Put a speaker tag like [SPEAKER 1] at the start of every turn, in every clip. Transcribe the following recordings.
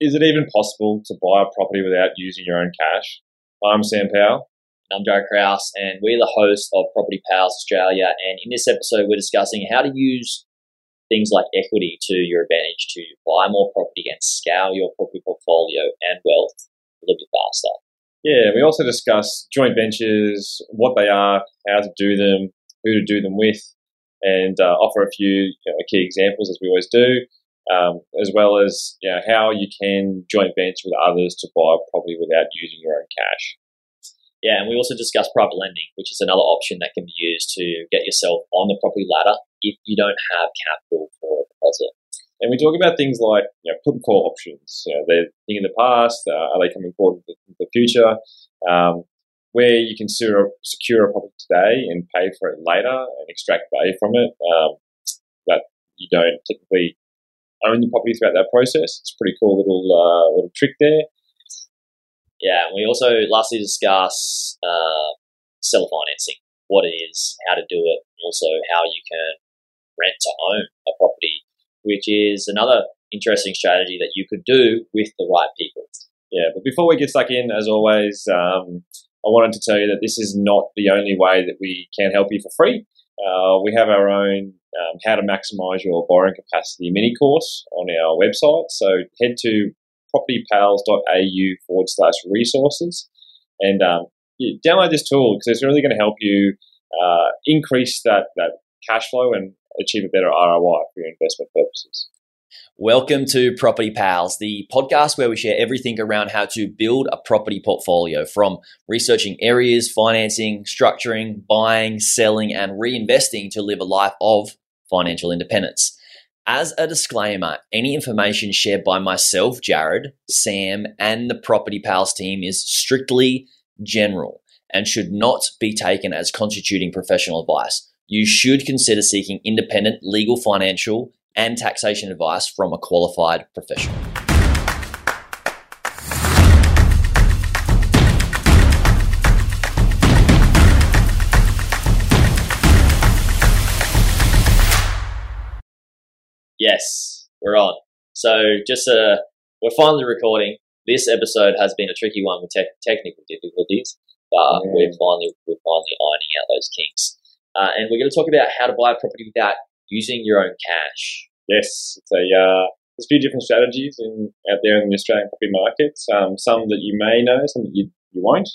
[SPEAKER 1] is it even possible to buy a property without using your own cash? I'm Sam Powell.
[SPEAKER 2] I'm Joe Kraus, and we're the host of Property Pals Australia. And in this episode, we're discussing how to use things like equity to your advantage to buy more property and scale your property portfolio and wealth a little bit faster.
[SPEAKER 1] Yeah, we also discuss joint ventures, what they are, how to do them, who to do them with, and uh, offer a few you know, key examples as we always do um, as well as you know, how you can joint venture with others to buy a property without using your own cash.
[SPEAKER 2] Yeah, and we also discussed private lending, which is another option that can be used to get yourself on the property ladder if you don't have capital for a deposit.
[SPEAKER 1] And we talk about things like you know, put and call options. You know, they're thing in the past. Uh, are they coming forward in the, the future? Um, where you can secure, secure a property today and pay for it later and extract value from it. Um, that you don't typically own the property throughout that process. It's a pretty cool little uh, little trick there.
[SPEAKER 2] Yeah, and we also lastly discuss uh, seller financing, what it is, how to do it, and also how you can rent to own a property, which is another interesting strategy that you could do with the right people.
[SPEAKER 1] Yeah, but before we get stuck in, as always, um, I wanted to tell you that this is not the only way that we can help you for free. Uh, we have our own um, how to maximize your borrowing capacity mini course on our website. So head to propertypals.au forward slash resources and um, download this tool because it's really going to help you uh, increase that, that cash flow and achieve a better ROI for your investment purposes.
[SPEAKER 2] Welcome to Property Pals, the podcast where we share everything around how to build a property portfolio from researching areas, financing, structuring, buying, selling, and reinvesting to live a life of financial independence. As a disclaimer, any information shared by myself, Jared, Sam, and the Property Pals team is strictly general and should not be taken as constituting professional advice. You should consider seeking independent legal, financial, and taxation advice from a qualified professional. Yes, we're on. So, just uh, we're finally recording. This episode has been a tricky one with te- technical difficulties, but mm. we're finally we're finally ironing out those kinks. Uh, and we're going to talk about how to buy a property without using your own cash.
[SPEAKER 1] Yes, it's a uh, there's a few different strategies in out there in the Australian property markets. Um, some that you may know, some that you, you won't.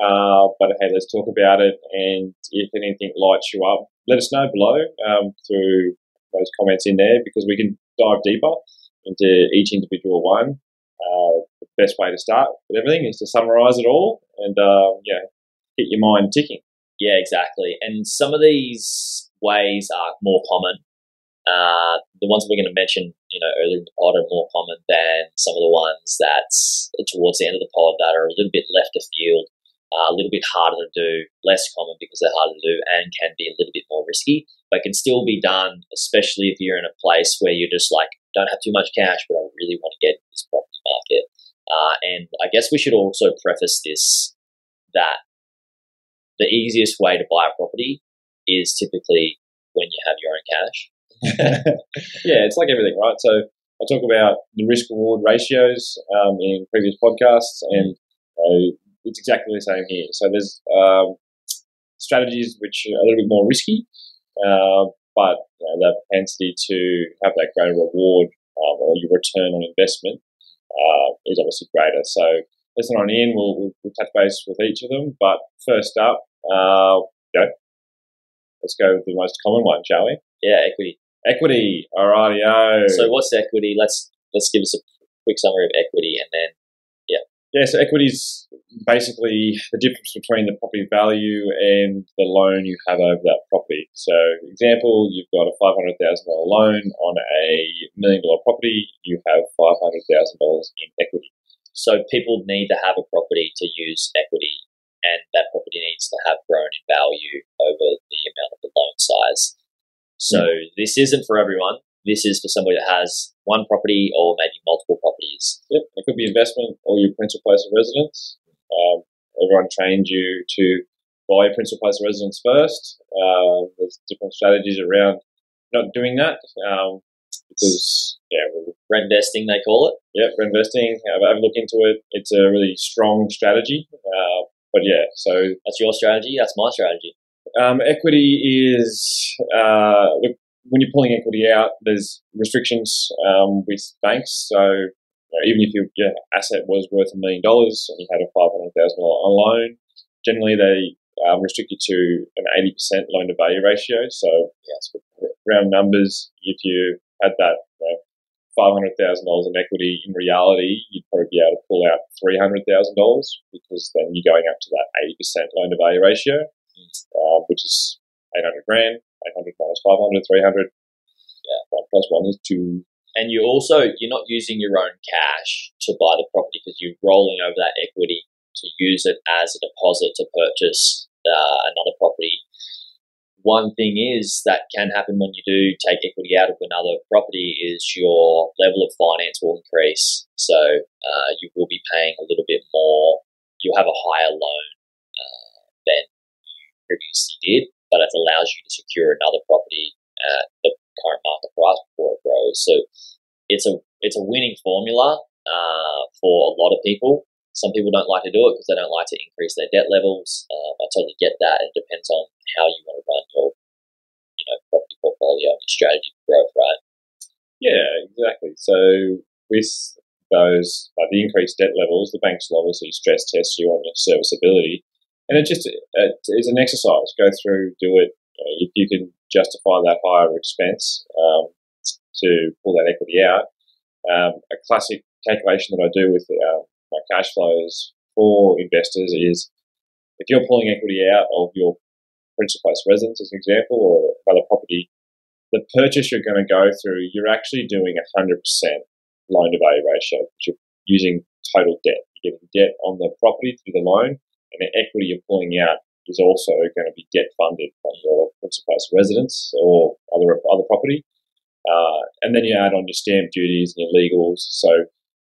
[SPEAKER 1] Uh, but hey, let's talk about it. And if anything lights you up, let us know below um, through those comments in there because we can dive deeper into each individual one. Uh, the best way to start with everything is to summarize it all and uh, yeah, get your mind ticking.
[SPEAKER 2] Yeah, exactly. And some of these ways are more common. Uh, the ones we're going to mention, you know, earlier in the pod are more common than some of the ones that's towards the end of the pod that are a little bit left afield, uh, a little bit harder to do, less common because they're harder to do, and can be a little bit more risky, but can still be done, especially if you're in a place where you're just like, don't have too much cash, but I really want to get this property market. Uh, and I guess we should also preface this that the easiest way to buy a property is typically when you have your own cash.
[SPEAKER 1] yeah, it's like everything, right? So I talk about the risk reward ratios um, in previous podcasts, and uh, it's exactly the same here. So there's um, strategies which are a little bit more risky, uh, but you know, propensity to have that greater reward um, or your return on investment uh, is obviously greater. So listen on in, we'll, we'll, touch base with each of them. But first up, uh. Let's go with the most common one, shall we?
[SPEAKER 2] Yeah, equity.
[SPEAKER 1] Equity. Alrighty.
[SPEAKER 2] So what's equity? Let's let's give us a quick summary of equity, and then yeah.
[SPEAKER 1] Yeah. So equity is basically the difference between the property value and the loan you have over that property. So, example, you've got a five hundred thousand dollar loan on a million dollar property. You have five hundred thousand dollars in equity.
[SPEAKER 2] So people need to have a property to use equity, and that property needs to have grown in value over the amount of the loan size. So mm. this isn't for everyone. This is for somebody that has one property or maybe multiple properties.
[SPEAKER 1] Yep, it could be investment or your principal place of residence. Um, everyone trained you to buy your principal place of residence first. Uh, there's different strategies around not doing that. Um, because yeah,
[SPEAKER 2] Rentvesting, they call it.
[SPEAKER 1] yeah, for investing, have, have a look into it. It's a really strong strategy. Uh, but yeah, so
[SPEAKER 2] That's your strategy. That's my strategy.
[SPEAKER 1] Um, equity is uh, look, when you're pulling equity out, there's restrictions um, with banks. So you know, even if your, your asset was worth a million dollars and you had a five hundred thousand dollar loan, generally they um, restrict you to an eighty percent loan to value ratio. So yes, round numbers, if you had that you know, five hundred thousand dollars in equity, in reality, you'd probably be able to pull out three hundred thousand dollars because then you're going up to that eighty percent loan to value ratio uh, which is 800 grand, 800 minus 500, 300. Yeah, one plus one is two.
[SPEAKER 2] And you also you're not using your own cash to buy the property because you're rolling over that equity to use it as a deposit to purchase uh, another property. One thing is that can happen when you do take equity out of another property is your level of finance will increase. So uh, you will be paying a little bit more. You'll have a higher loan uh, than you previously did, but it allows you to secure another property at the current market price before it grows. So it's a it's a winning formula uh, for a lot of people. Some people don't like to do it because they don't like to increase their debt levels. Um, I totally get that. It depends on how you want to run your you know property portfolio and your strategy for growth, right?
[SPEAKER 1] Yeah, exactly. So with those the increased debt levels, the banks will obviously stress test you on your serviceability, and it just it is an exercise. Go through, do it. You know, if you can justify that higher expense um, to pull that equity out, um, a classic calculation that I do with uh, cash flows for investors is if you're pulling equity out of your principal place residence, as an example, or other property, the purchase you're going to go through, you're actually doing a 100% loan to value ratio, you're using total debt. You're getting debt on the property through the loan, and the equity you're pulling out is also going to be debt funded from your principal place residence or other other property. Uh, and then you add on your stamp duties and your legals. So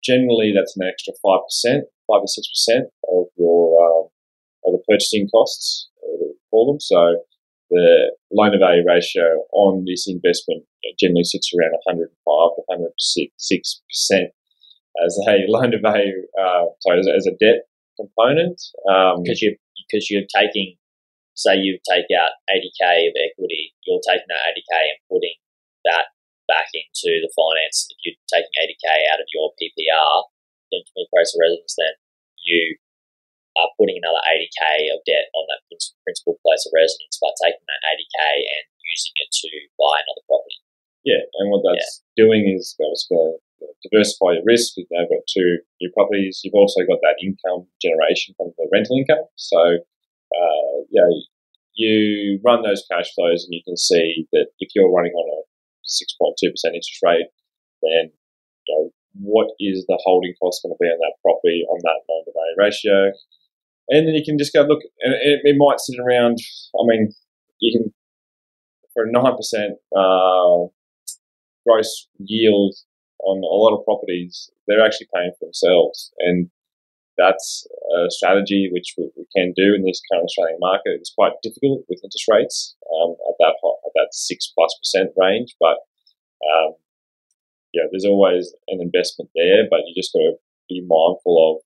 [SPEAKER 1] generally, that's an extra five percent, five to six percent of your um, of the purchasing costs, uh, call them. So the loan to value ratio on this investment generally sits around 105 to 106 percent as a loan to value, uh, sorry, as a, as a debt component. Um,
[SPEAKER 2] Because you because you're taking, say you take out 80k of equity, you're taking that 80k and putting that back into the finance. If you're taking 80k out of your PPR, the place of residence, then you are putting another 80k of debt on that principal place of residence by taking that 80k and using it to buy another property.
[SPEAKER 1] Yeah, and what that's doing is it's going to diversify your risk. You've now got two new properties. You've also got that income generation from the rental income. So, uh, yeah, you run those cash flows and you can see that if you're running on a 6.2% interest rate, then you know, what is the holding cost going to be on that property on that loan to value ratio? And then you can just go look, and it, it might sit around. I mean, you can for a nine percent uh, gross yield on a lot of properties, they're actually paying for themselves, and that's a strategy which we, we can do in this current Australian market. It's quite difficult with interest rates um, at that at that six plus percent range, but um, yeah, there's always an investment there, but you just got to be mindful of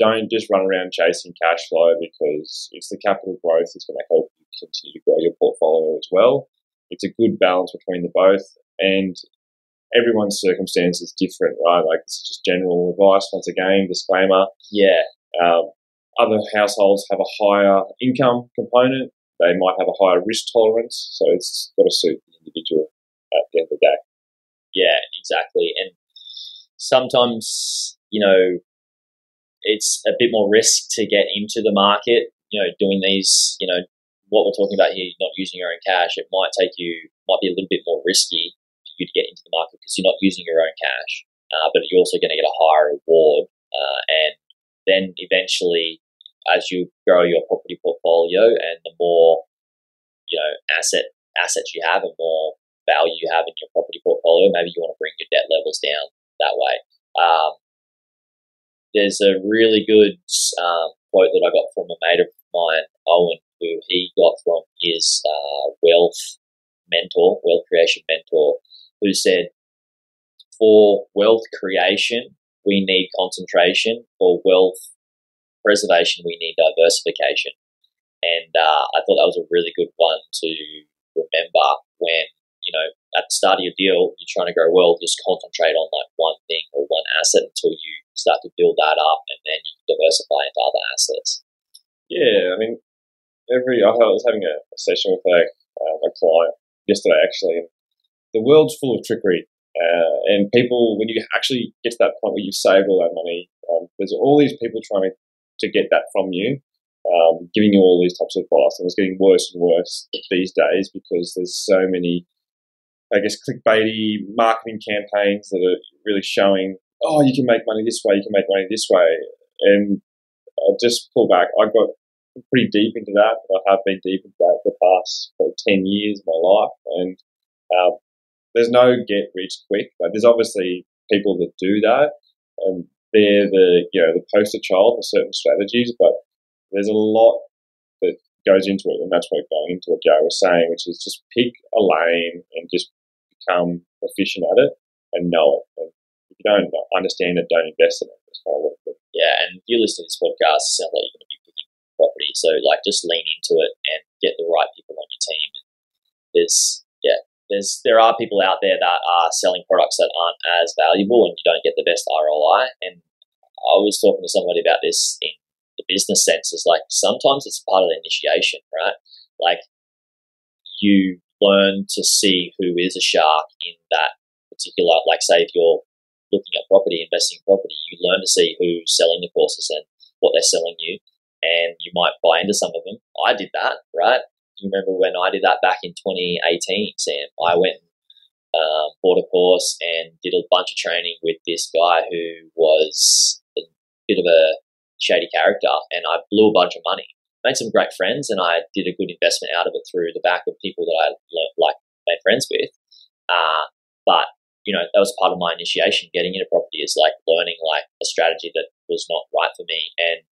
[SPEAKER 1] don't just run around chasing cash flow because it's the capital growth that's going to help you continue to grow your portfolio as well. It's a good balance between the both, and everyone's circumstance is different, right? Like this is just general advice. Once again, disclaimer.
[SPEAKER 2] Yeah,
[SPEAKER 1] Um, other households have a higher income component. They might have a higher risk tolerance, so it's got to suit the individual at the end of the day.
[SPEAKER 2] yeah, exactly. And sometimes, you know, it's a bit more risk to get into the market. You know, doing these, you know, what we're talking about here, not using your own cash, it might take you, might be a little bit more risky for you to get into the market because you're not using your own cash, uh, but you're also going to get a higher reward. Uh, and then eventually, as you grow your property portfolio and the more, you know, asset assets you have and more value you have in your property portfolio, maybe you want to bring your debt levels down that way. Um, there's a really good um, quote that I got from a mate of mine, Owen, who he got from his uh, wealth mentor, wealth creation mentor, who said, for wealth creation, we need concentration. For wealth preservation, we need diversification. And uh, I thought that was a really good one to remember when, you know, at the start of your deal, you're trying to grow wealth, just concentrate on like one thing or one asset until you start to build that up and then you diversify into other assets.
[SPEAKER 1] Yeah, I mean, every I was having a, session with a, uh, a client yesterday actually. The world's full of trickery, uh, and people when you actually get to that point where you've saved all that money, um, there's all these people trying to, get that from you, um, giving you all these types of advice, and it's getting worse and worse these days because there's so many, I guess, clickbaity marketing campaigns that are really showing, oh, you can make money this way, you can make money this way, and I just pull back. I got pretty deep into that. I have been deep into that for the past probably 10 years of my life. And um, there's no get rich quick. Like, there's obviously people that do that, and they're the you know the poster child for certain strategies. But there's a lot that goes into it, and that's what going into what Joe was saying, which is just pick a lane and just become efficient at it and know it. And if you don't understand it, don't invest in it. That's kind of what
[SPEAKER 2] yeah, and if you listen to this podcast, it sounds like you're going to be picking property. So, like, just lean into it and get the right people on your team. And there's, there's there are people out there that are selling products that aren't as valuable, and you don't get the best ROI. And I was talking to somebody about this in the business sense. Is like sometimes it's part of the initiation, right? Like, you learn to see who is a shark in that particular. Like, say if you're looking at property, investing in property, you learn to see who's selling the courses and what they're selling you, and you might buy into some of them. I did that, right? Remember when I did that back in 2018, Sam? I went um, bought a course and did a bunch of training with this guy who was a bit of a shady character, and I blew a bunch of money. Made some great friends, and I did a good investment out of it through the back of people that I learned, like made friends with. Uh, but you know, that was part of my initiation. Getting into property is like learning like a strategy that was not right for me and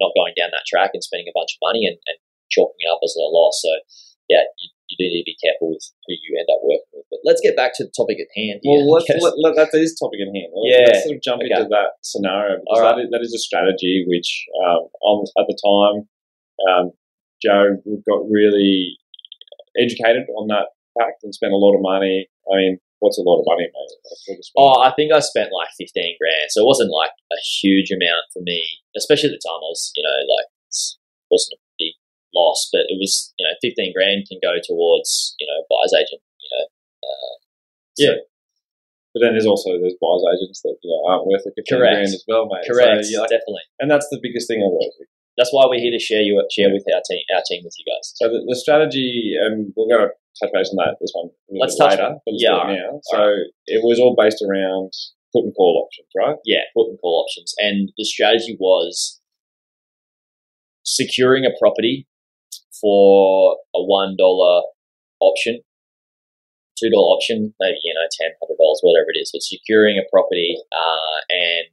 [SPEAKER 2] not going down that track and spending a bunch of money and, and chalking it up as a loss. So, yeah, you, you do need to be careful with who you end up working with. But let's get back to the topic at hand.
[SPEAKER 1] Here, well, let's, let, let, that is topic at hand. Let's,
[SPEAKER 2] yeah.
[SPEAKER 1] Let's sort of jump okay. into that scenario because right. that, is, that is a strategy which, um, on, at the time, um, Joe got really educated on that fact and spent a lot of money. I mean, what's a lot of money, mate?
[SPEAKER 2] oh, I think I spent like fifteen grand, so it wasn't like a huge amount for me, especially at the time. I was, you know, like wasn't loss, but it was, you know, fifteen grand can go towards, you know, buyer's agent, you know. Uh,
[SPEAKER 1] yeah. But then there's also those buyer's agents that you know aren't worth a fifteen
[SPEAKER 2] Correct.
[SPEAKER 1] grand as well, mate.
[SPEAKER 2] Correct, so, like, definitely.
[SPEAKER 1] And that's the biggest thing about it.
[SPEAKER 2] That's why we're here to share you share with our team our team with you guys.
[SPEAKER 1] So the, the strategy, and we're going to touch base on that this one
[SPEAKER 2] let's touch
[SPEAKER 1] later, but let's
[SPEAKER 2] yeah,
[SPEAKER 1] do it now. So right. it was all based around put and call options, right?
[SPEAKER 2] Yeah, put and call options, and the strategy was securing a property for a one dollar option, two dollar option, maybe you know ten, hundred dollars, whatever it is, but securing a property uh, and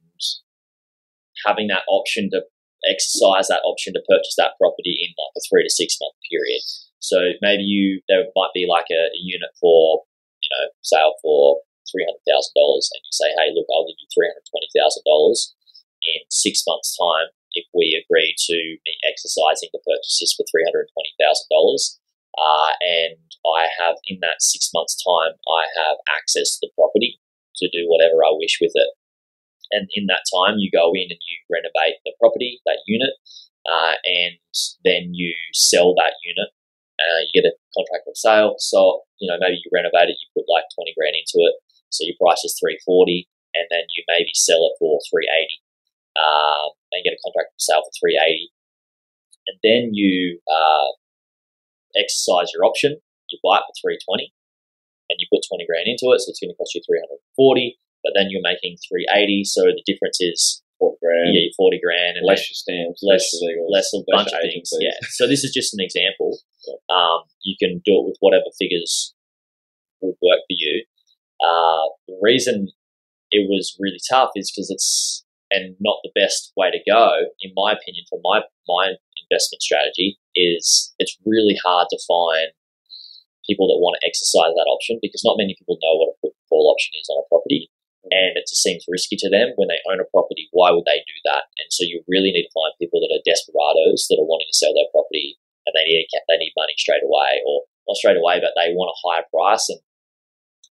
[SPEAKER 2] having that option to exercise that option to purchase that property in like a three to six month period. So maybe you there might be like a, a unit for you know sale for three hundred thousand dollars, and you say, hey, look, I'll give you three hundred twenty thousand dollars in six months' time if we agree to me exercising the purchases for three hundred twenty thousand dollars. Uh, and I have in that six months' time, I have access to the property to do whatever I wish with it. And in that time, you go in and you renovate the property, that unit, uh, and then you sell that unit uh, you get a contract of sale. So, you know, maybe you renovate it, you put like 20 grand into it. So your price is 340 and then you maybe sell it for 380 um, and get a contract sale for 380 and then you uh, exercise your option you buy it for 320 and you put 20 grand into it so it's going to cost you 340 but then you're making 380 so the difference is
[SPEAKER 1] 40 grand.
[SPEAKER 2] Yeah, 40 grand.
[SPEAKER 1] And less your stamps,
[SPEAKER 2] less, less, a bunch of things. Yeah. So this is just an example. Yeah. Um, you can do it with whatever figures would work for you. Uh, the reason it was really tough is because it's, and not the best way to go, in my opinion, for my, my investment strategy, is it's really hard to find people that want to exercise that option because not many people know what a put call option is on a property and it just seems risky to them when they own a property. Why would they do that? And so you really need to find people that are desperados that are wanting to sell their property and they need they need money straight away, or not straight away, but they want a higher price and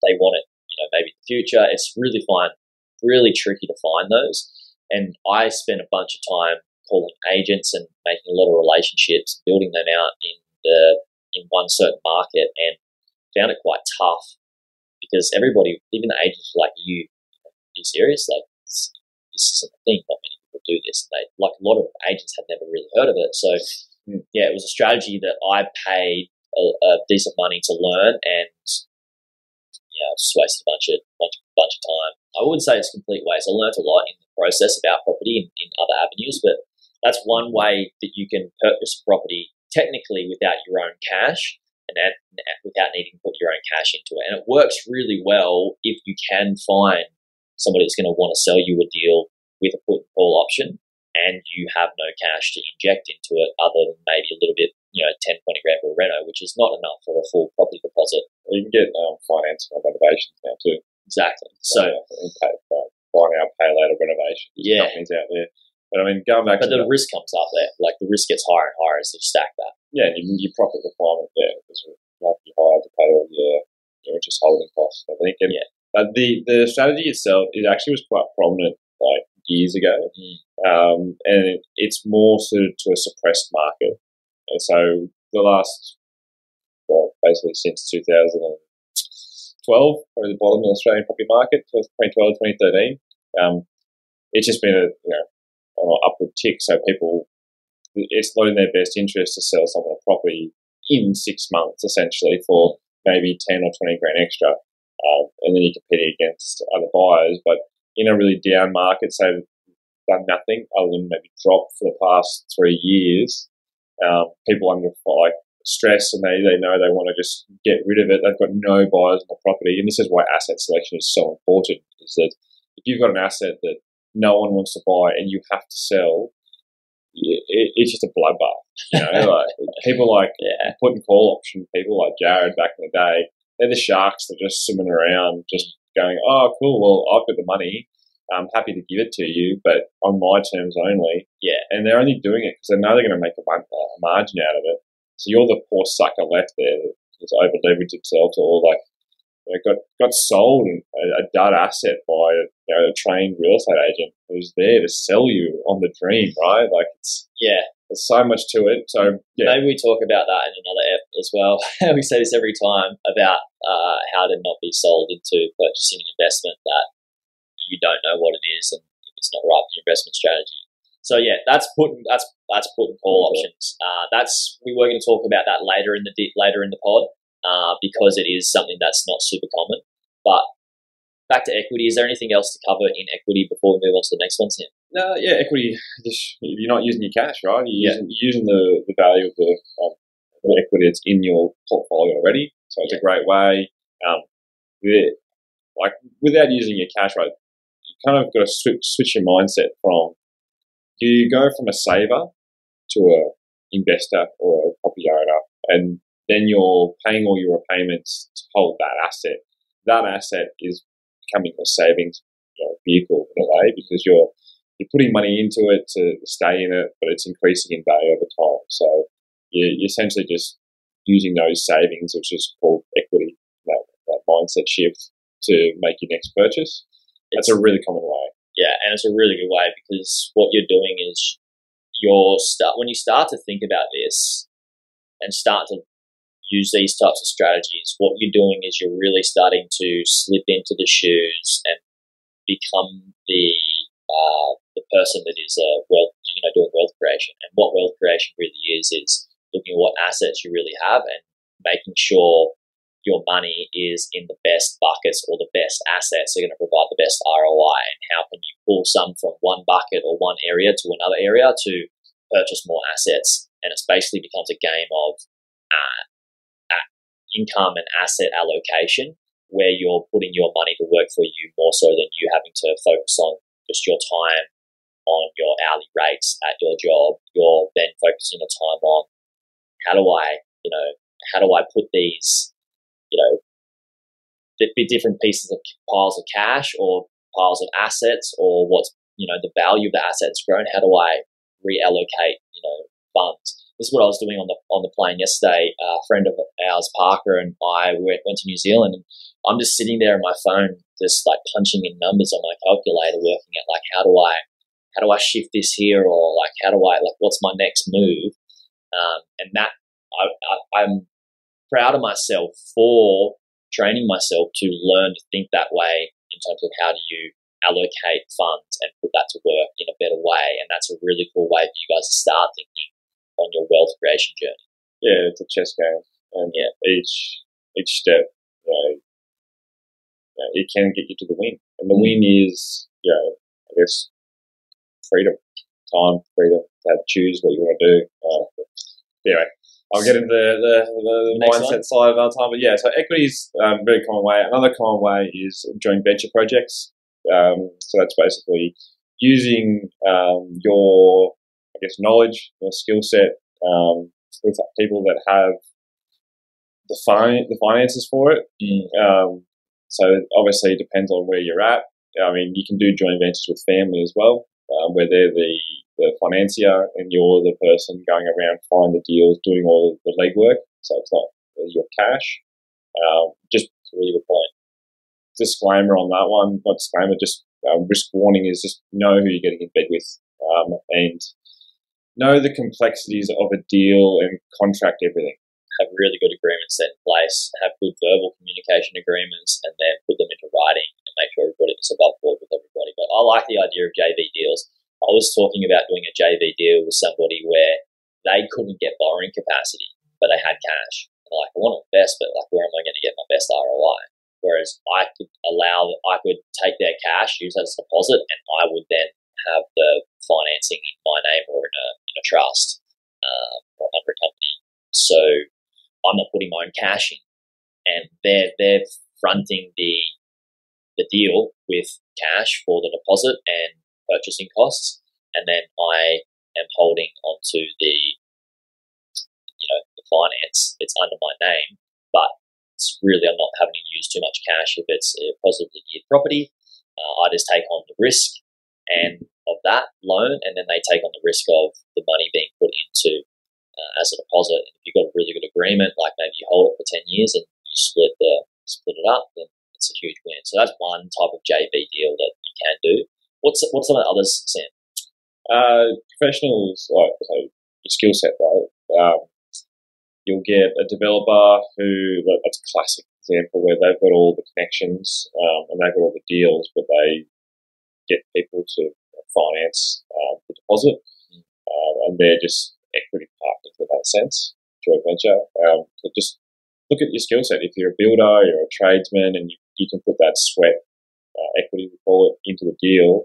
[SPEAKER 2] they want it, you know, maybe in the future. It's really fine, really tricky to find those. And I spent a bunch of time calling agents and making a lot of relationships, building them out in the in one certain market, and found it quite tough because everybody, even the agents like you, are you serious? Like this, this isn't a thing. Not many people do this. They like a lot of agents had never really heard of it. So mm. yeah, it was a strategy that I paid a, a decent money to learn, and yeah, just wasted a bunch of bunch, bunch of time. I wouldn't say it's complete waste. I learned a lot in process about property in, in other avenues, but that's one way that you can purchase property technically without your own cash and that, without needing to put your own cash into it. And it works really well if you can find somebody that's going to want to sell you a deal with a put and call option and you have no cash to inject into it other than maybe a little bit, you know, 10, 20 grand for a reno, which is not enough for a full property deposit.
[SPEAKER 1] You can get um, finance on renovations now too.
[SPEAKER 2] Exactly. So,
[SPEAKER 1] pay, buy now, pay later renovation
[SPEAKER 2] Yeah.
[SPEAKER 1] Companies out there. But I mean, going back
[SPEAKER 2] but
[SPEAKER 1] to
[SPEAKER 2] the
[SPEAKER 1] that,
[SPEAKER 2] risk comes up there. Like the risk gets higher and higher as you stack that.
[SPEAKER 1] yeah, your, your profit requirement there is you have to be higher to pay all your, your interest holding costs. I think. And,
[SPEAKER 2] Yeah.
[SPEAKER 1] But the, the strategy itself, it actually was quite prominent like years ago.
[SPEAKER 2] Mm.
[SPEAKER 1] Um, and it, it's more suited to a suppressed market. And so the last, well, basically since 2012, probably the bottom of the Australian property market, 2012, 2013, um, it's just been a, you know, an upward tick. So people, it's not in their best interest to sell someone a property in six months, essentially, for maybe 10 or 20 grand extra. Um, and then you're competing against other buyers. But in a really down market, say done nothing other than maybe drop for the past three years, um, people under like stress and they, they know they want to just get rid of it. They've got no buyers on the property. And this is why asset selection is so important is that if you've got an asset that no one wants to buy and you have to sell, it, it's just a bloodbath. You know, like people like
[SPEAKER 2] Yeah.
[SPEAKER 1] put and call option people like Jared back in the day. They're the sharks that are just swimming around, just going, "Oh, cool. Well, I've got the money. I'm happy to give it to you, but on my terms only."
[SPEAKER 2] Yeah.
[SPEAKER 1] and they're only doing it because they know they're going to make a, margin out of it. So you're the poor sucker left there that's over leveraged itself or like you know, got got sold a, a dud asset by a, you know, a trained real estate agent who's there to sell you on the dream, right? Like it's
[SPEAKER 2] Yeah.
[SPEAKER 1] there's so much to it. So yeah,
[SPEAKER 2] Maybe we talk about that in another ep as well. we say this every time about uh, how to not be sold into purchasing an investment that you don't know what it is and if it's not right for your investment strategy. So yeah, that's put and, that's that's put and call options. Uh, that's we were going to talk about that later in the later in the pod uh, because it is something that's not super common. But back to equity. Is there anything else to cover in equity before we move on to the next one, Sam?
[SPEAKER 1] No, yeah, equity. Just you're not using your cash, right? You're
[SPEAKER 2] Yeah.
[SPEAKER 1] using, you're using the, the value of the, um, the equity that's in your portfolio already. So it's a great way. Um, with, like without using your cash, right? You kind of got to switch, switch your mindset from you go from a saver to a investor or a property owner, and then you're paying all your repayments to hold that asset. That asset is becoming a savings you know, vehicle in a way because you're you're putting money into it to stay in it, but it's increasing in value over time. So you're, you're essentially just using those savings, which is called equity, that, that mindset shift to make your next purchase. That's a really common way.
[SPEAKER 2] Yeah, and it's a really good way because what you're doing is you're start when you start to think about this and start to use these types of strategies. What you're doing is you're really starting to slip into the shoes and become the uh, the person that is uh, wealth, you know, doing wealth creation. And what wealth creation really is is looking at what assets you really have and making sure your money is in the best buckets or the best assets are going to provide the best ROI. And how can you pull some from one bucket or one area to another area to purchase more assets? And it basically becomes a game of uh, uh, income and asset allocation where you're putting your money to work for you more so than you having to focus on just your time on your hourly rates at your job. You're then focusing your time on how do I, you know, how do I put these, you know, di- be different pieces of piles of cash or piles of assets or what's you know the value of the assets grown. How do I reallocate you know funds? This is what I was doing on the on the plane yesterday. a friend of ours, Parker, and I went, went to New Zealand, and I'm just sitting there on my phone, just like punching in numbers on my calculator, working at like how do I how do I shift this here, or like how do I like what's my next move? Um, and that I, I, I'm proud of myself for training myself to learn to think that way in terms of how do you allocate funds and put that to work in a better way. And that's a really cool way for you guys to start thinking on your wealth creation journey.
[SPEAKER 1] Yeah, it's a chess game, and yeah, each each step, you know, you know, it can get you to the win, and the win is, you know, I guess, freedom, time, freedom to choose what you want to do. Uh, anyway, I'll get into the, the, the mindset side of our time. But yeah, so equity is um, a very common way. Another common way is joint venture projects. Um, so that's basically using um, your, I guess, knowledge, your skill set um, with people that have the, fin- the finances for it. Mm. Um, so obviously it depends on where you're at. I mean, you can do joint ventures with family as well, um, where they're the the financier and you're the person going around finding the deals, doing all the legwork. So it's not your cash. Um, just really good point. Disclaimer on that one, not disclaimer, just um, risk warning is just know who you're getting in bed with um, and know the complexities of a deal and contract everything.
[SPEAKER 2] Have really good agreements set in place, have good verbal communication agreements, and then put them into writing make sure everybody is above board with everybody. But I like the idea of JV deals I was talking about doing a JV deal with somebody where they couldn't get borrowing capacity, but they had cash. And like, I want to invest, but like, where am I going to get my best ROI? Whereas I could allow, I could take their cash, use that as a deposit, and I would then have the financing in my name or in a, in a trust uh, or under a company. So I'm not putting my own cash in, and they're they're fronting the the deal with cash for the deposit and purchasing costs, and then I am holding onto the you know the finance. It's under my name, but it's really I'm not having to use too much cash if it's a positively geared property. Uh, I just take on the risk and of that loan, and then they take on the risk of the money being put into uh, as a deposit. If you've got a really good agreement, like maybe you hold it for ten years and you split the split it up, then it's a huge win. So that's one type of JV deal that you can do. What's what's some of the others, Sam?
[SPEAKER 1] Uh, professionals like so your skill set, right? Um, you'll get a developer who that's a classic example where they've got all the connections um, and they've got all the deals, but they get people to finance um, the deposit, uh, and they're just equity partners in that sense, joint venture. Um, so just look at your skill set. If you're a builder, you're a tradesman, and you, you can put that sweat uh, equity, we call it, into the deal,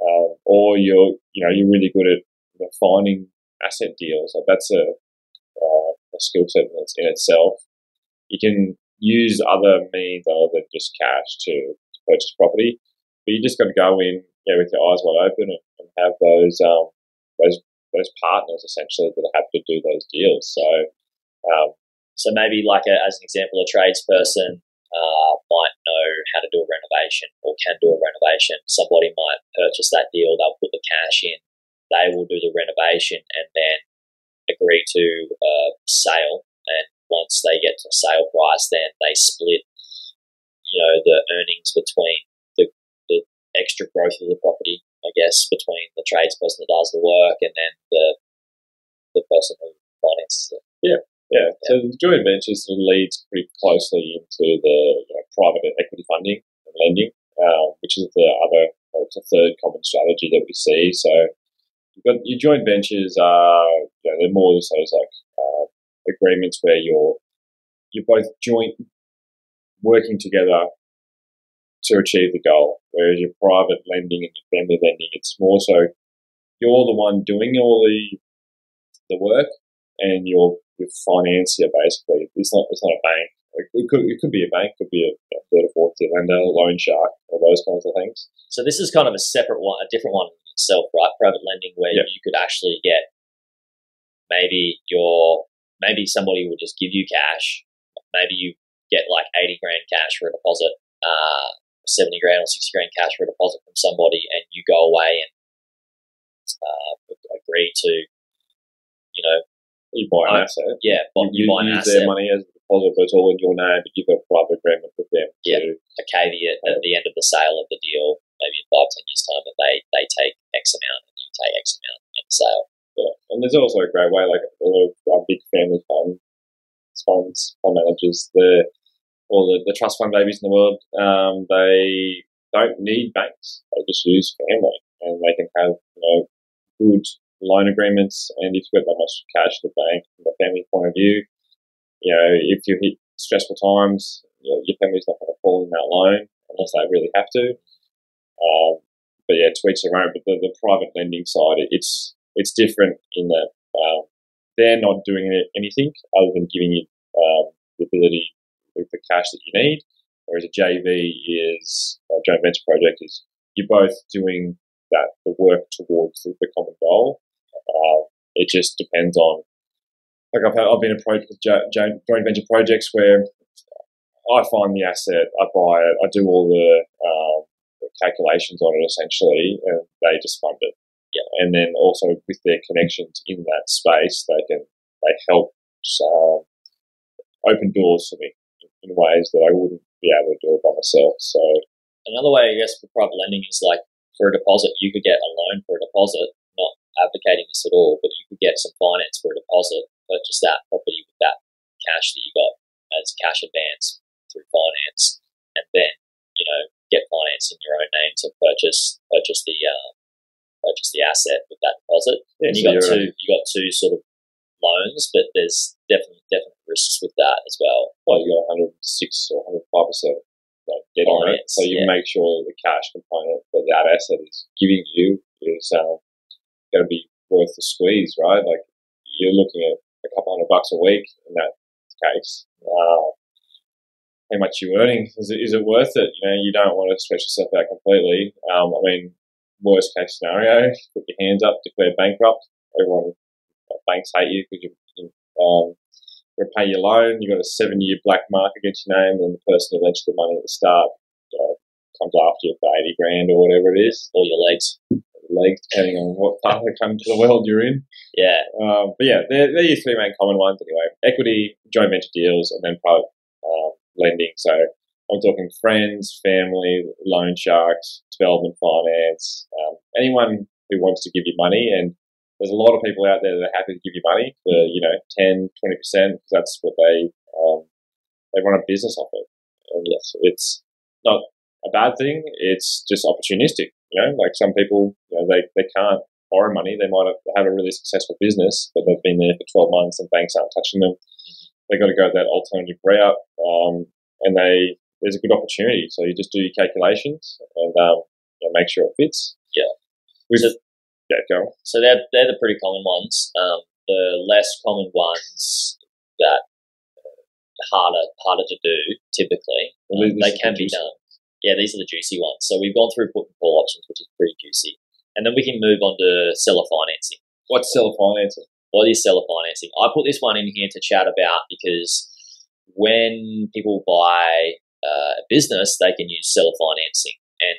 [SPEAKER 1] um, or you're you know you're really good at you know, finding asset deals. Like that's a, uh, a skill set in itself. You can use other means other than just cash to, to purchase property, but you just got to go in yeah, with your eyes wide open and, and have those um, those those partners essentially that are happy to do those deals. So. Um,
[SPEAKER 2] so maybe like a, as an example, a tradesperson uh, might know how to do a renovation or can do a renovation. Somebody might purchase that deal, they'll put the cash in, they will do the renovation and then agree to a sale. And once they get to sale price, then they split, you know, the earnings between the, the extra growth of the property, I guess, between the tradesperson that does the work and then the the person who finances it.
[SPEAKER 1] Yeah. Yeah, so the joint ventures leads pretty closely into the you know, private equity funding and lending, uh, which is the other, it's a third common strategy that we see. So you've got your joint ventures are, you know, they're more those like uh, agreements where you're you're both joint working together to achieve the goal. Whereas your private lending and your family lending, it's more so you're the one doing all the the work and you're your financier basically. It's not it's not a bank. It could it could be a bank, could be a, a third or fourth tier lender, loan shark, or those kinds of things.
[SPEAKER 2] So this is kind of a separate one, a different one itself, right? Private lending where yeah. you could actually get maybe your maybe somebody will just give you cash. Maybe you get like eighty grand cash for a deposit. Uh, seventy grand or sixty grand cash for a deposit from somebody, and you go away and uh, agree to, you know,
[SPEAKER 1] You buy an asset.
[SPEAKER 2] yeah, buy, you, buy
[SPEAKER 1] use
[SPEAKER 2] asset,
[SPEAKER 1] their money as a deposit, but it's all in your name. But you've got a private agreement with them.
[SPEAKER 2] Yeah.
[SPEAKER 1] to-
[SPEAKER 2] a caveat at the end of the sale of the deal, maybe in five ten years time, that they they take X amount and you take X amount at the sale.
[SPEAKER 1] Yeah. And there's also a great way, like a lot of uh, big family fund funds, fund managers, the all the, the trust fund babies in the world, um, they don't need banks. They just use family, and they can have you know good loan agreements. And if you've got that much cash at the bank, from the family point of view, you know, if you hit stressful times, you know, your family's not going to fall in that loan unless they really have to. Um, but yeah, to each their own. But the, the private lending side, it's it's different in that um, they're not doing anything other than giving you um, the ability with the cash that you need. Whereas a JV is a joint venture project is you're both doing that the work towards the common goal. Uh, it just depends on. Like I've, had, I've been approached with jo- jo- joint venture projects where I find the asset, I buy it, I do all the, um, the calculations on it essentially, and they just fund it. Yeah, and then also with their connections in that space, they can they help um, open doors for me in ways that I wouldn't be able to do it by myself. So
[SPEAKER 2] Another way, I guess, for private lending is like for a deposit, you could get a loan for a deposit. Advocating this at all, but you could get some finance for a deposit, purchase that property with that cash that you got as cash advance through finance, and then you know get finance in your own name to purchase purchase the uh, purchase the asset with that deposit.
[SPEAKER 1] yeah,
[SPEAKER 2] and you
[SPEAKER 1] so
[SPEAKER 2] got two you got two sort of loans, but there's definitely definite risks with that as well.
[SPEAKER 1] well, you got 106 or 105 percent debt on it, so you
[SPEAKER 2] yeah.
[SPEAKER 1] make sure the cash component that that asset is giving you is um, going to be worth the squeeze, right? Like you're looking at a couple hundred bucks a week in that case. Uh, how much you're earning? Is it, is it worth it? You know, you don't want to stretch yourself out completely. Um, I mean, worst case scenario, put your hands up, declare bankrupt. Everyone, banks hate you because you, um, repay your loan. You've got a seven year black mark against your name, and the person who lent you the money at the start comes after you for 80 grand or whatever it is.
[SPEAKER 2] Or your legs.
[SPEAKER 1] Legs, depending on what part of the country, the world you're in.
[SPEAKER 2] Yeah,
[SPEAKER 1] Um, but yeah, they're, they're your three main common ones anyway equity, joint venture deals, and then private um, lending. So I'm talking friends, family, loan sharks, development finance, um, anyone who wants to give you money. And there's a lot of people out there that are happy to give you money for, you know, 10, 20%, because that's what they, um, they run a business off of. And yes, it's not a bad thing. It's just opportunistic. You know, like some people, you know, they, they can't borrow money. They might have, have a really successful business, but they've been there for 12 months and banks aren't touching them. They've got to go that alternative route. Um, and they, there's a good opportunity. So you just do your calculations and um, you know, make sure it fits.
[SPEAKER 2] Yeah.
[SPEAKER 1] With,
[SPEAKER 2] So-
[SPEAKER 1] yeah, go.
[SPEAKER 2] So they're they're the pretty common ones. Um, the less common ones that uh, harder harder to do typically.
[SPEAKER 1] Well,
[SPEAKER 2] um, they can be done. Yeah, these are the juicy ones. So we've gone through put and call options, which is pretty juicy, and then we can move on to seller financing.
[SPEAKER 1] What's seller financing?
[SPEAKER 2] What is seller financing? I put this one in here to chat about because when people buy uh, a business, they can use seller financing, and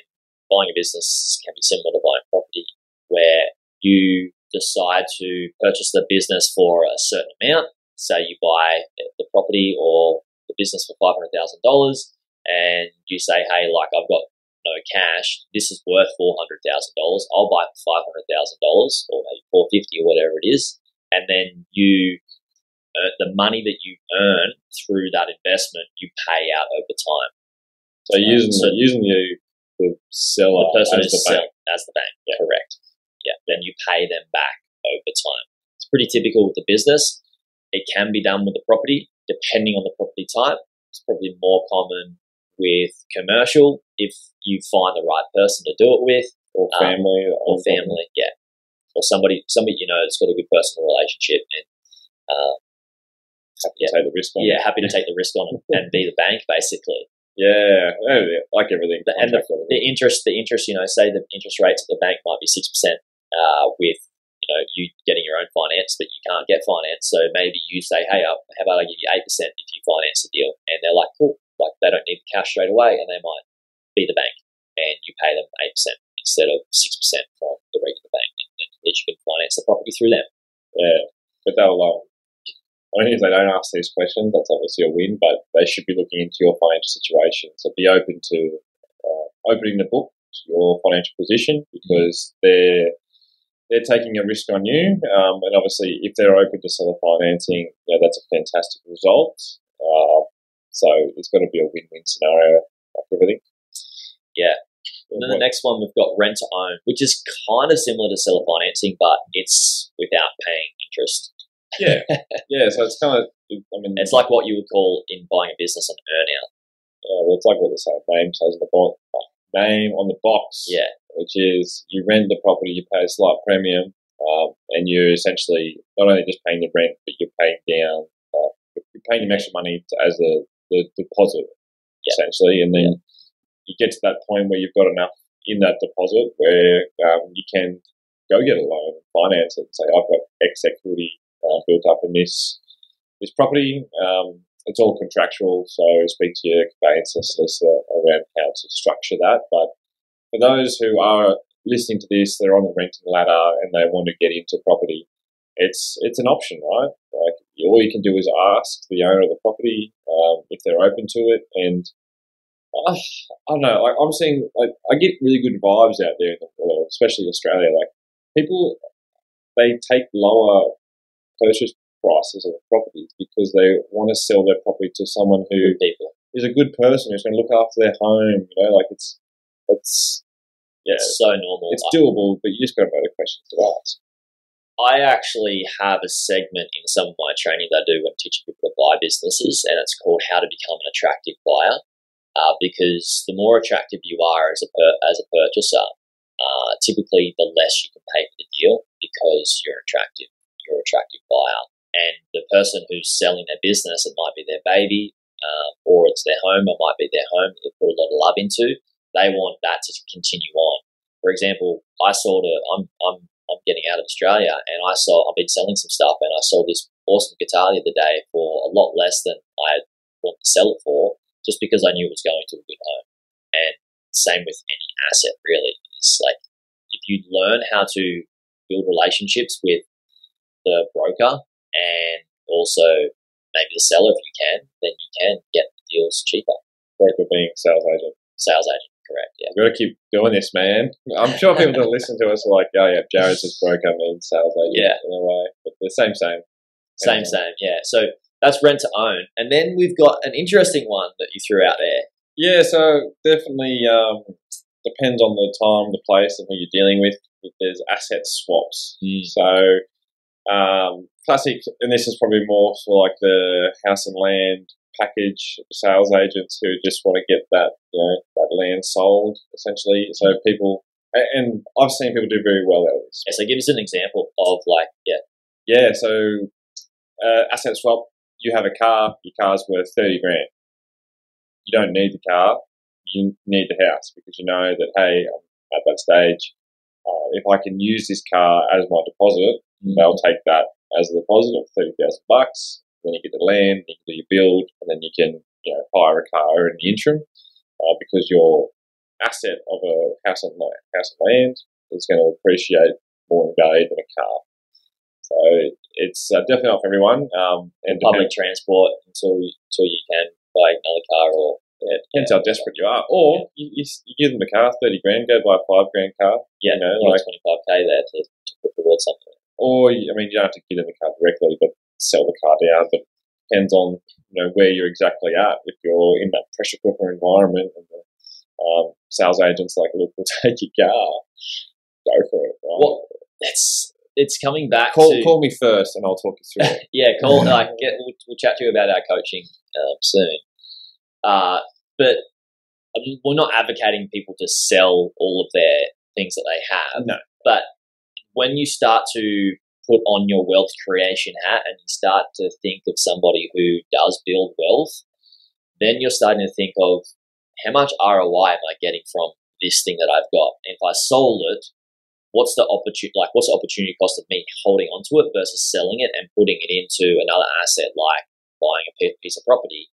[SPEAKER 2] buying a business can be similar to buying property, where you decide to purchase the business for a certain amount. Say you buy the property or the business for five hundred thousand dollars, and you say, "Hey, like I've got no cash. This is worth four hundred thousand dollars. I'll buy for five hundred thousand dollars, or maybe four fifty, or whatever it is." And then you, uh, the money that you earn through that investment, you pay out over time.
[SPEAKER 1] So using,
[SPEAKER 2] so-
[SPEAKER 1] using you, the seller
[SPEAKER 2] the person
[SPEAKER 1] as the
[SPEAKER 2] sell-
[SPEAKER 1] bank.
[SPEAKER 2] as the bank. Correct. Yeah. Then you pay them back over time. It's pretty typical with the business. It can be done with the property, depending on the property type. It's probably more common with commercial if you find the right person to do it with,
[SPEAKER 1] or
[SPEAKER 2] um,
[SPEAKER 1] family
[SPEAKER 2] or family. Yeah. Or somebody, somebody you know that's got a good personal relationship and uh,
[SPEAKER 1] Happy
[SPEAKER 2] Yeah.
[SPEAKER 1] to take the risk on.
[SPEAKER 2] yeah, happy to take the risk on it and be the bank basically.
[SPEAKER 1] yeah, like everything.
[SPEAKER 2] The- and the, the interest, the interest, you know, say the interest rates at the bank might be six percent, uh, with you know you getting your own finance, but you can't get finance. So maybe you say, hey, how about I give you eight percent if you finance the deal? And they're like, cool, like they don't need the cash straight away, and they might be the bank, and you pay them eight percent instead of six percent from the regular bank, and, and at least you can finance the property through them.
[SPEAKER 1] Yeah, but they'll. Um, I mean, if they don't ask these questions, that's obviously a win. But they should be looking into your financial situation. So be open to uh, opening the book to your financial position because they're they're taking a risk on you. Um, and obviously, if they're open to seller financing, yeah, that's a fantastic result. Uh, so it's got to be a win-win scenario like everything.
[SPEAKER 2] Yeah. And then the next one we've got rent to own, which is kind of similar to seller financing, but it's without paying interest.
[SPEAKER 1] Yeah, yeah. So it's kind of, I mean,
[SPEAKER 2] It's like what you would call in buying a business an earn out.
[SPEAKER 1] uh, well, it's like what the same name says on the box. Name on the box,
[SPEAKER 2] Yeah,
[SPEAKER 1] which is you rent the property, you pay a slight premium, um, and you're essentially not only just paying the rent, but you're paying down, uh, you're paying them extra money to, as the, the deposit,
[SPEAKER 2] Yeah.
[SPEAKER 1] essentially, and then you get to that point where you've got enough in that deposit where um, you can go get a loan, and finance it, and say I've got X equity uh, built up in this this property. Um, it's all contractual, so speak to your conveyancer solicitor around how to structure that. But for those who are listening to this, they're on the renting ladder and they want to get into property. It's it's an option, right? Like all you can do is ask the owner of the property um, if they're open to it, and I, I don't know. Like I'm seeing, like I get really good vibes out there in the world, especially in Australia. Like people, they take lower purchase prices of properties because they want to sell their property to someone who is a good person who's going to look after their home. You know, like it's it's yeah,
[SPEAKER 2] It's so normal.
[SPEAKER 1] it's doable, but you just got to know the questions to ask.
[SPEAKER 2] I actually have a segment in some of my training that I do when teaching people to buy businesses, and it's called How to Become an Attractive Buyer. Uh, because the more attractive you are as a per- as a purchaser, uh, typically the less you can pay for the deal because you're attractive. You're an attractive buyer, and the person who's selling their business, it might be their baby, um, or it's their home. It might be their home that they put a lot of love into. They want that to continue on. For example, I sold a. I'm I'm I'm getting out of Australia, and I saw I've been selling some stuff, and I sold this awesome guitar the other day for a lot less than I had wanted to sell it for, just because I knew it was going to a good home. And same with any asset, really. It's like if you learn how to build relationships with the broker and also maybe the seller if you can, then you can get deals cheaper.
[SPEAKER 1] Broker being sales agent.
[SPEAKER 2] Sales agent, correct? Yeah.
[SPEAKER 1] We've got to keep doing this, man. I'm sure people that listen to us are like, oh yeah, Jared says broker means sales agent
[SPEAKER 2] Yeah.
[SPEAKER 1] in a way, but the same, same.
[SPEAKER 2] Same, same, yeah. So that's rent to own. And then we've got an interesting one that you threw out there.
[SPEAKER 1] Yeah, so definitely um, depends on the time, the place, and who you're dealing with. There's asset swaps. So um, classic, and this is probably more for like the house and land package sales agents who just want to get that you know that land sold essentially. So people, and I've seen people do very well of this.
[SPEAKER 2] Yeah, so give us an example of like, yeah,
[SPEAKER 1] Yeah, so uh, asset swap. You have a car. Your car's worth thirty grand. You don't need the car. You need the house because you know that hey, I'm at that stage. Uh, if I can use this car as my deposit, they'll take that as a deposit of thirty thousand bucks. Then you get the land, you can do your build, and then you can you know hire a car in the interim uh, because your asset of a house and house and land is going to appreciate more in value than a car. So it's uh, definitely not for everyone. Um, and
[SPEAKER 2] public
[SPEAKER 1] depends,
[SPEAKER 2] transport until you, until you can buy another car or
[SPEAKER 1] yeah, it depends how desperate you are. Or you, you, you give them a car, thirty grand, go buy a five grand car.
[SPEAKER 2] yeah,
[SPEAKER 1] You know, like
[SPEAKER 2] 25k there to, to put towards something.
[SPEAKER 1] or I mean, you don't have to give them a car directly, but sell the car down. But depends on you know where you're exactly at. If you're in that pressure cooker environment, and the um, sales agents like, look, we'll take your car, go for it. Right?
[SPEAKER 2] Well, It's it's coming back
[SPEAKER 1] call
[SPEAKER 2] to
[SPEAKER 1] call me first, and I'll talk you through it.
[SPEAKER 2] yeah, call like get we'll, we'll chat to you about our coaching um, soon. Uh, but I mean, we're not advocating people to sell all of their things that they have.
[SPEAKER 1] No.
[SPEAKER 2] But when you start to put on your wealth creation hat and you start to think of somebody who does build wealth, then you're starting to think of how much ROI am I getting from this thing that I've got? If I sold it, what's the opportunity like what's the opportunity cost of me holding onto it versus selling it and putting it into another asset like buying a piece of property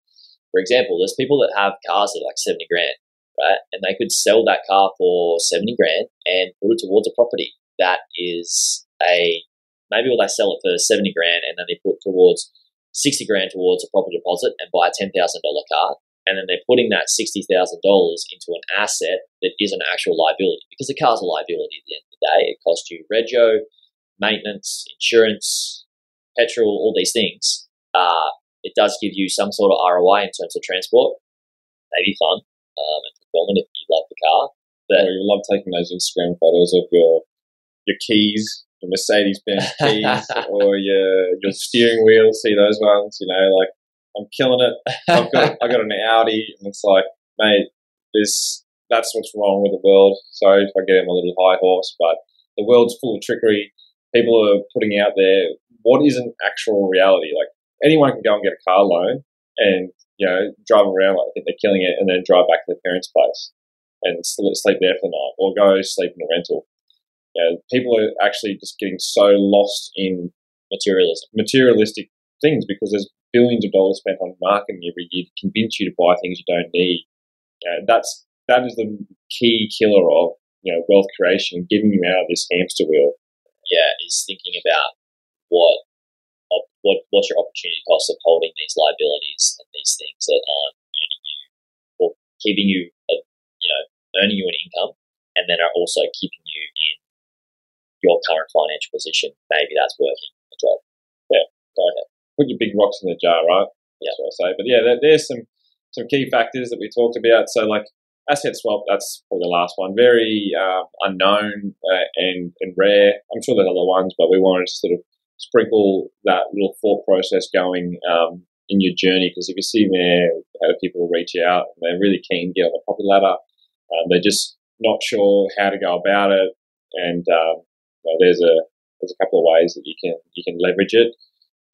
[SPEAKER 2] for example there's people that have cars that are like 70 grand right? And they could sell that car for 70 grand and put it towards a property that is a maybe will they sell it for 70 grand and then they put towards 60 grand towards a proper deposit and buy a $10,000 car. And then they're putting that $60,000 into an asset that is an actual liability because the car's a liability at the end of the day. It costs you rego, maintenance, insurance, petrol, all these things. Uh, it does give you some sort of ROI in terms of transport. Maybe fun um, and fulfillment if you love the car.
[SPEAKER 1] But you love taking those Instagram photos of your your keys the Mercedes Benz keys or your your steering wheel. See those ones, you know, like I'm killing it. I've got I got an Audi, and it's like, mate, this that's what's wrong with the world. Sorry if I get in my little high horse, but the world's full of trickery. People are putting out there what isn't actual reality. Like anyone can go and get a car loan and you know drive around like they think they're killing it, and then drive back to their parents' place and sleep there for the night, or go sleep in a rental you know, people are actually just getting so lost in
[SPEAKER 2] materialism,
[SPEAKER 1] materialistic things because there's billions of dollars spent on marketing every year to convince you to buy things you don't need. Know, that's that is the key killer of you know wealth creation, getting you out of this hamster wheel.
[SPEAKER 2] Yeah, is thinking about what what what's your opportunity cost of holding these liabilities and these things that aren't earning you or keeping you, a, you know, earning you an income, and then are also keeping you in your current financial position, maybe that's working as well.
[SPEAKER 1] Yeah. So put your big rocks in the jar, right?
[SPEAKER 2] Yeah.
[SPEAKER 1] That's what I say. But yeah, there, there's some some key factors that we talked about. So like asset swap, that's probably the last one. Very uh, unknown uh, and and rare. I'm sure there's other ones, but we wanted to sort of sprinkle that little thought process going um, in your journey because if you see there how people reach out they're really keen to get on the property ladder, um, they're just not sure how to go about it, and um, know, there's a there's a couple of ways that you can you can leverage it.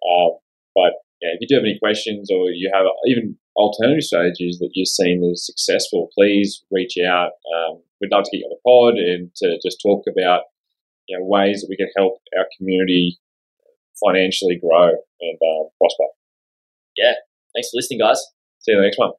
[SPEAKER 1] Um, but yeah, if you do have any questions or you have even alternative strategies that you've seen as successful, please reach out. Um, we'd love to get you on the pod and to just talk about you know ways that we can help our community financially grow and um, prosper.
[SPEAKER 2] Yeah, thanks for listening, guys.
[SPEAKER 1] See you in the next one.